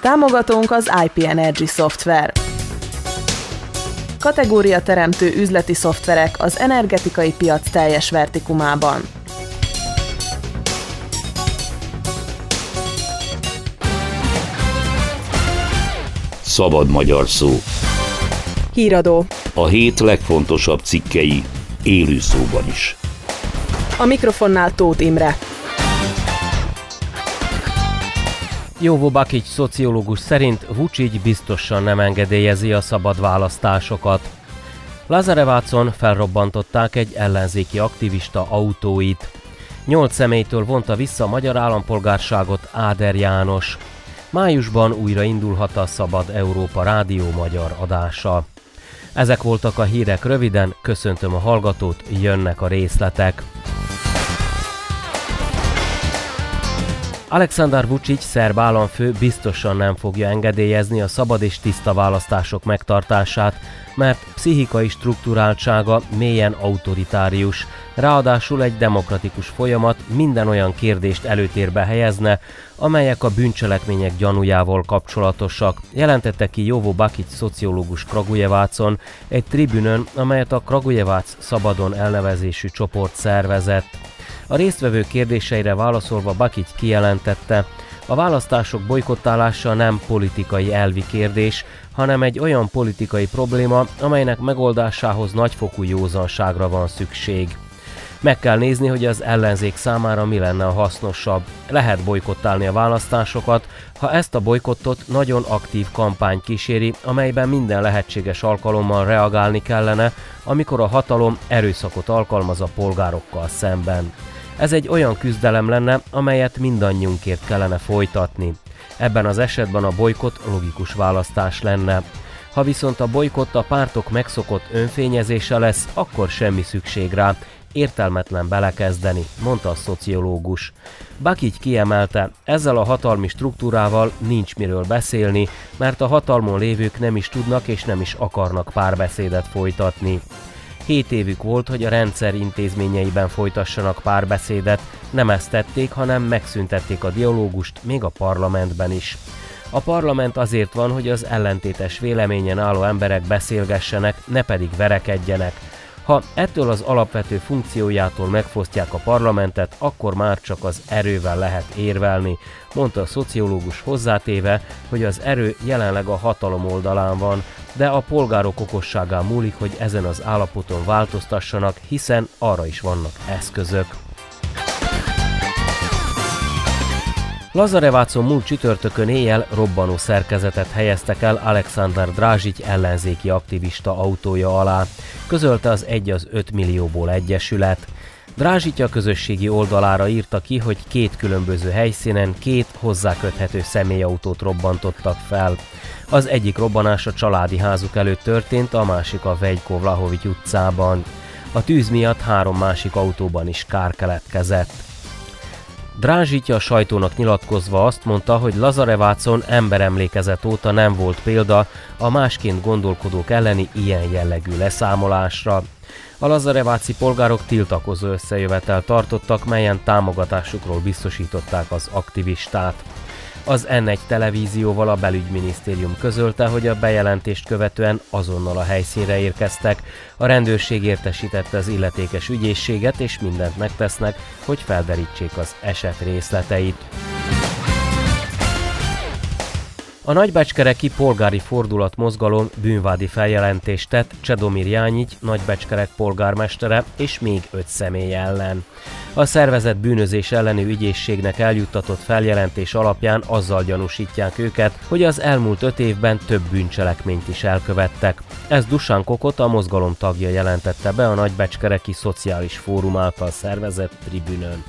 Támogatónk az IP Energy Software. Kategória teremtő üzleti szoftverek az energetikai piac teljes vertikumában. Szabad magyar szó. Híradó. A hét legfontosabb cikkei élő szóban is. A mikrofonnál Tóth Imre. Jóvo Bakics szociológus szerint Vucic biztosan nem engedélyezi a szabad választásokat. Lazarevácon felrobbantották egy ellenzéki aktivista autóit. Nyolc személytől vonta vissza a magyar állampolgárságot Áder János. Májusban újra indulhat a Szabad Európa Rádió magyar adása. Ezek voltak a hírek röviden, köszöntöm a hallgatót, jönnek a részletek. Alexander Vucic, szerb államfő biztosan nem fogja engedélyezni a szabad és tiszta választások megtartását, mert pszichikai struktúráltsága mélyen autoritárius, ráadásul egy demokratikus folyamat minden olyan kérdést előtérbe helyezne, amelyek a bűncselekmények gyanújával kapcsolatosak, jelentette ki Jovo Bakic szociológus Kragujevácon egy tribünön, amelyet a Kragujevác szabadon elnevezésű csoport szervezett. A résztvevő kérdéseire válaszolva Bakic kijelentette, a választások bolykottálása nem politikai elvi kérdés, hanem egy olyan politikai probléma, amelynek megoldásához nagyfokú józanságra van szükség. Meg kell nézni, hogy az ellenzék számára mi lenne a hasznosabb. Lehet bolykottálni a választásokat, ha ezt a bolykottot nagyon aktív kampány kíséri, amelyben minden lehetséges alkalommal reagálni kellene, amikor a hatalom erőszakot alkalmaz a polgárokkal szemben. Ez egy olyan küzdelem lenne, amelyet mindannyiunkért kellene folytatni. Ebben az esetben a bolykott logikus választás lenne. Ha viszont a bolykott a pártok megszokott önfényezése lesz, akkor semmi szükség rá, értelmetlen belekezdeni, mondta a szociológus. Bakigy kiemelte, ezzel a hatalmi struktúrával nincs miről beszélni, mert a hatalmon lévők nem is tudnak és nem is akarnak párbeszédet folytatni. Hét évük volt, hogy a rendszer intézményeiben folytassanak párbeszédet, nem ezt tették, hanem megszüntették a dialógust, még a parlamentben is. A parlament azért van, hogy az ellentétes véleményen álló emberek beszélgessenek, ne pedig verekedjenek. Ha ettől az alapvető funkciójától megfosztják a parlamentet, akkor már csak az erővel lehet érvelni, mondta a szociológus hozzátéve, hogy az erő jelenleg a hatalom oldalán van, de a polgárok okosságán múlik, hogy ezen az állapoton változtassanak, hiszen arra is vannak eszközök. Lazarevácon múlt csütörtökön éjjel robbanó szerkezetet helyeztek el Alexander Drázsigy ellenzéki aktivista autója alá, közölte az 1 az 5 millióból egyesület. Drázsitya közösségi oldalára írta ki, hogy két különböző helyszínen két hozzáköthető személyautót robbantottak fel. Az egyik robbanás a családi házuk előtt történt, a másik a Vegyko Vlahovics utcában. A tűz miatt három másik autóban is kár keletkezett. Drázsitya a sajtónak nyilatkozva azt mondta, hogy Lazarevácon emberemlékezet óta nem volt példa a másként gondolkodók elleni ilyen jellegű leszámolásra. A lazareváci polgárok tiltakozó összejövetel tartottak, melyen támogatásukról biztosították az aktivistát. Az N1 televízióval a belügyminisztérium közölte, hogy a bejelentést követően azonnal a helyszínre érkeztek. A rendőrség értesítette az illetékes ügyészséget, és mindent megtesznek, hogy felderítsék az eset részleteit. A Nagybecskereki polgári fordulat mozgalom bűnvádi feljelentést tett Csedomir Jányigy, Nagybecskerek polgármestere és még öt személy ellen. A szervezet bűnözés elleni ügyészségnek eljuttatott feljelentés alapján azzal gyanúsítják őket, hogy az elmúlt öt évben több bűncselekményt is elkövettek. Ez Dusán Kokot, a mozgalom tagja jelentette be a Nagybecskereki Szociális Fórum által szervezett tribünön.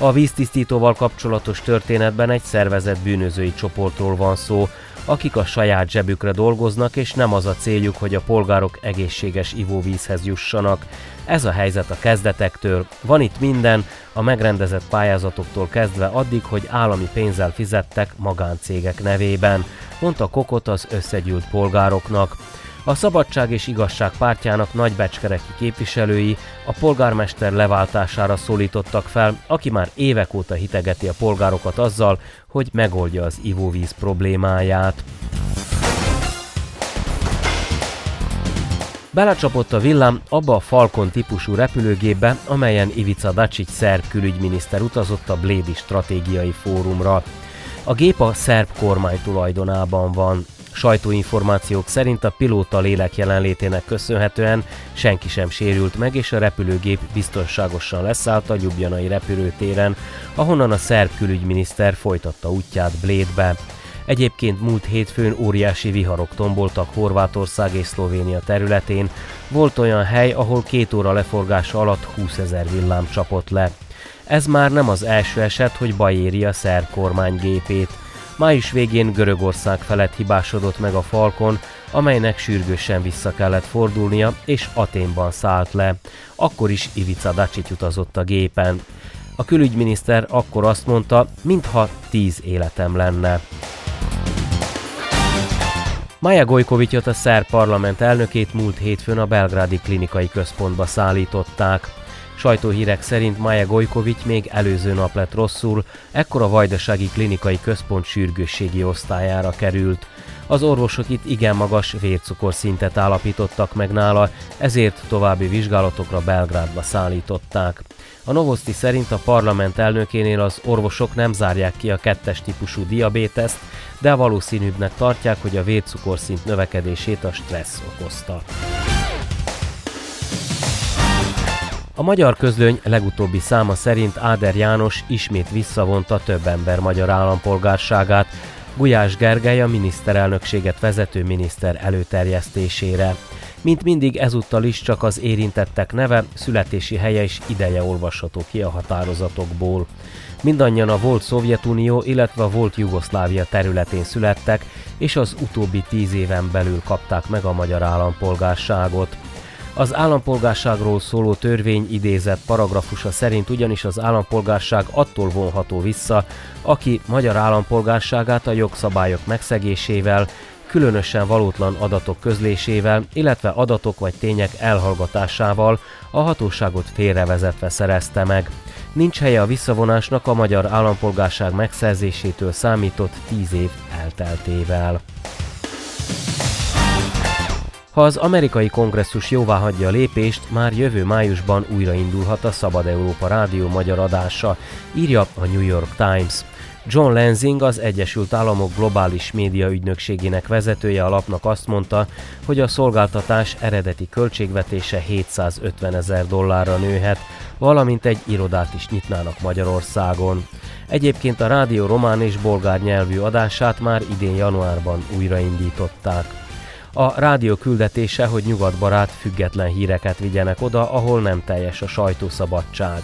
A víztisztítóval kapcsolatos történetben egy szervezett bűnözői csoportról van szó, akik a saját zsebükre dolgoznak, és nem az a céljuk, hogy a polgárok egészséges ivóvízhez jussanak. Ez a helyzet a kezdetektől. Van itt minden, a megrendezett pályázatoktól kezdve addig, hogy állami pénzzel fizettek magáncégek nevében, mondta Kokot az összegyűlt polgároknak. A Szabadság és Igazság pártjának nagybecskereki képviselői a polgármester leváltására szólítottak fel, aki már évek óta hitegeti a polgárokat azzal, hogy megoldja az ivóvíz problémáját. Belecsapott a villám abba a Falcon típusú repülőgépbe, amelyen Ivica Dacic szerb külügyminiszter utazott a Blédi stratégiai fórumra. A gép a szerb kormány tulajdonában van. Sajtóinformációk szerint a pilóta lélek jelenlétének köszönhetően senki sem sérült meg, és a repülőgép biztonságosan leszállt a Gyubjanai repülőtéren, ahonnan a szerb külügyminiszter folytatta útját Blédbe. Egyébként múlt hétfőn óriási viharok tomboltak Horvátország és Szlovénia területén. Volt olyan hely, ahol két óra leforgása alatt 20 ezer villám csapott le. Ez már nem az első eset, hogy baj éri a szerb kormány gépét. Május végén Görögország felett hibásodott meg a Falkon, amelynek sürgősen vissza kellett fordulnia, és Aténban szállt le. Akkor is Ivica Dacsit utazott a gépen. A külügyminiszter akkor azt mondta, mintha tíz életem lenne. Maja Gojkovicsot a szerb parlament elnökét múlt hétfőn a belgrádi klinikai központba szállították. Sajtóhírek szerint Maja Gojkovics még előző nap lett rosszul, ekkor a Vajdasági Klinikai Központ sürgősségi osztályára került. Az orvosok itt igen magas vércukorszintet állapítottak meg nála, ezért további vizsgálatokra Belgrádba szállították. A Novosti szerint a parlament elnökénél az orvosok nem zárják ki a kettes típusú diabéteszt, de valószínűbbnek tartják, hogy a vércukorszint növekedését a stressz okozta. A magyar közlöny legutóbbi száma szerint Áder János ismét visszavonta több ember magyar állampolgárságát, Gulyás Gergely a miniszterelnökséget vezető miniszter előterjesztésére. Mint mindig ezúttal is csak az érintettek neve, születési helye és ideje olvasható ki a határozatokból. Mindannyian a volt Szovjetunió, illetve a volt Jugoszlávia területén születtek, és az utóbbi tíz éven belül kapták meg a magyar állampolgárságot. Az állampolgárságról szóló törvény idézett paragrafusa szerint ugyanis az állampolgárság attól vonható vissza, aki magyar állampolgárságát a jogszabályok megszegésével, különösen valótlan adatok közlésével, illetve adatok vagy tények elhallgatásával a hatóságot félrevezetve szerezte meg. Nincs helye a visszavonásnak a magyar állampolgárság megszerzésétől számított 10 év elteltével. Ha az amerikai kongresszus jóvá hagyja a lépést, már jövő májusban újraindulhat a Szabad Európa Rádió magyar adása, írja a New York Times. John Lansing, az Egyesült Államok globális média ügynökségének vezetője a lapnak azt mondta, hogy a szolgáltatás eredeti költségvetése 750 ezer dollárra nőhet, valamint egy irodát is nyitnának Magyarországon. Egyébként a rádió román és bolgár nyelvű adását már idén januárban újraindították. A rádió küldetése, hogy nyugatbarát, független híreket vigyenek oda, ahol nem teljes a sajtószabadság.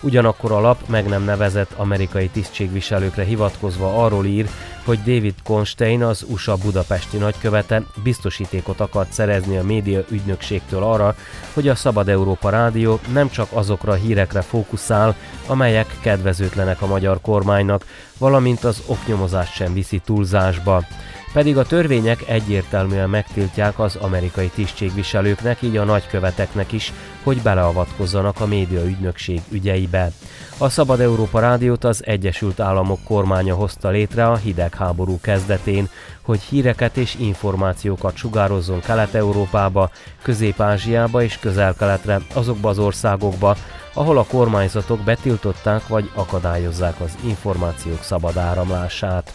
Ugyanakkor a lap meg nem nevezett amerikai tisztségviselőkre hivatkozva arról ír, hogy David Konstein, az USA budapesti nagykövete biztosítékot akart szerezni a média ügynökségtől arra, hogy a Szabad Európa Rádió nem csak azokra a hírekre fókuszál, amelyek kedvezőtlenek a magyar kormánynak, valamint az oknyomozást sem viszi túlzásba pedig a törvények egyértelműen megtiltják az amerikai tisztségviselőknek, így a nagyköveteknek is, hogy beleavatkozzanak a média ügynökség ügyeibe. A Szabad Európa Rádiót az Egyesült Államok kormánya hozta létre a hidegháború kezdetén, hogy híreket és információkat sugározzon Kelet-Európába, Közép-Ázsiába és Közel-Keletre, azokba az országokba, ahol a kormányzatok betiltották vagy akadályozzák az információk szabad áramlását.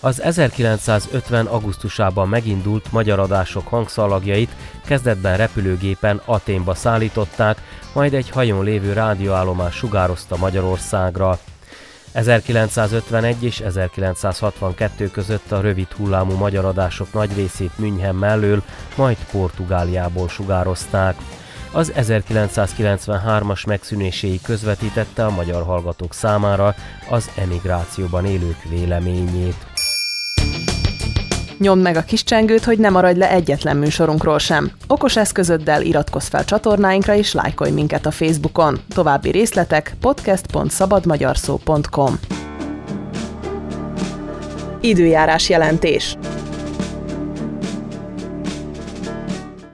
Az 1950. augusztusában megindult magyar adások hangszalagjait kezdetben repülőgépen Aténba szállították, majd egy hajón lévő rádióállomás sugározta Magyarországra. 1951 és 1962 között a rövid hullámú magyar adások nagy részét München mellől, majd Portugáliából sugározták. Az 1993-as megszűnéséig közvetítette a magyar hallgatók számára az emigrációban élők véleményét. Nyomd meg a kis csengőt, hogy ne maradj le egyetlen műsorunkról sem. Okos eszközöddel iratkozz fel csatornáinkra és lájkolj minket a Facebookon. További részletek podcast.szabadmagyarszó.com Időjárás jelentés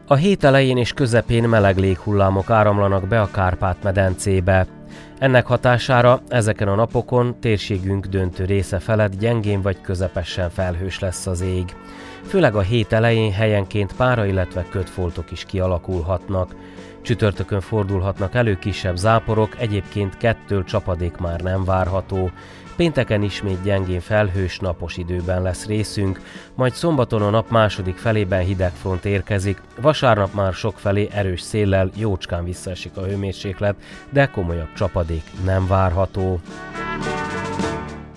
A hét elején és közepén meleg léghullámok áramlanak be a Kárpát-medencébe. Ennek hatására ezeken a napokon térségünk döntő része felett gyengén vagy közepesen felhős lesz az ég. Főleg a hét elején helyenként pára, illetve kötfoltok is kialakulhatnak. Csütörtökön fordulhatnak elő kisebb záporok, egyébként kettől csapadék már nem várható. Pénteken ismét gyengén felhős, napos időben lesz részünk, majd szombaton a nap második felében hidegfront érkezik, vasárnap már sok felé erős széllel jócskán visszaesik a hőmérséklet, de komolyabb csapadék nem várható.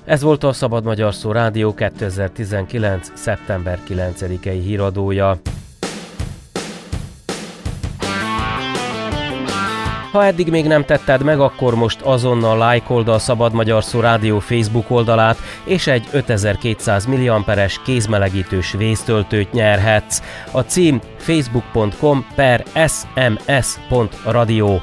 Ez volt a Szabad Magyar Szó Rádió 2019. szeptember 9-i híradója. Ha eddig még nem tetted meg, akkor most azonnal lájkold a Szabad Magyar Szó Rádió Facebook oldalát, és egy 5200 milliamperes kézmelegítős vésztöltőt nyerhetsz. A cím facebook.com per sms.radio.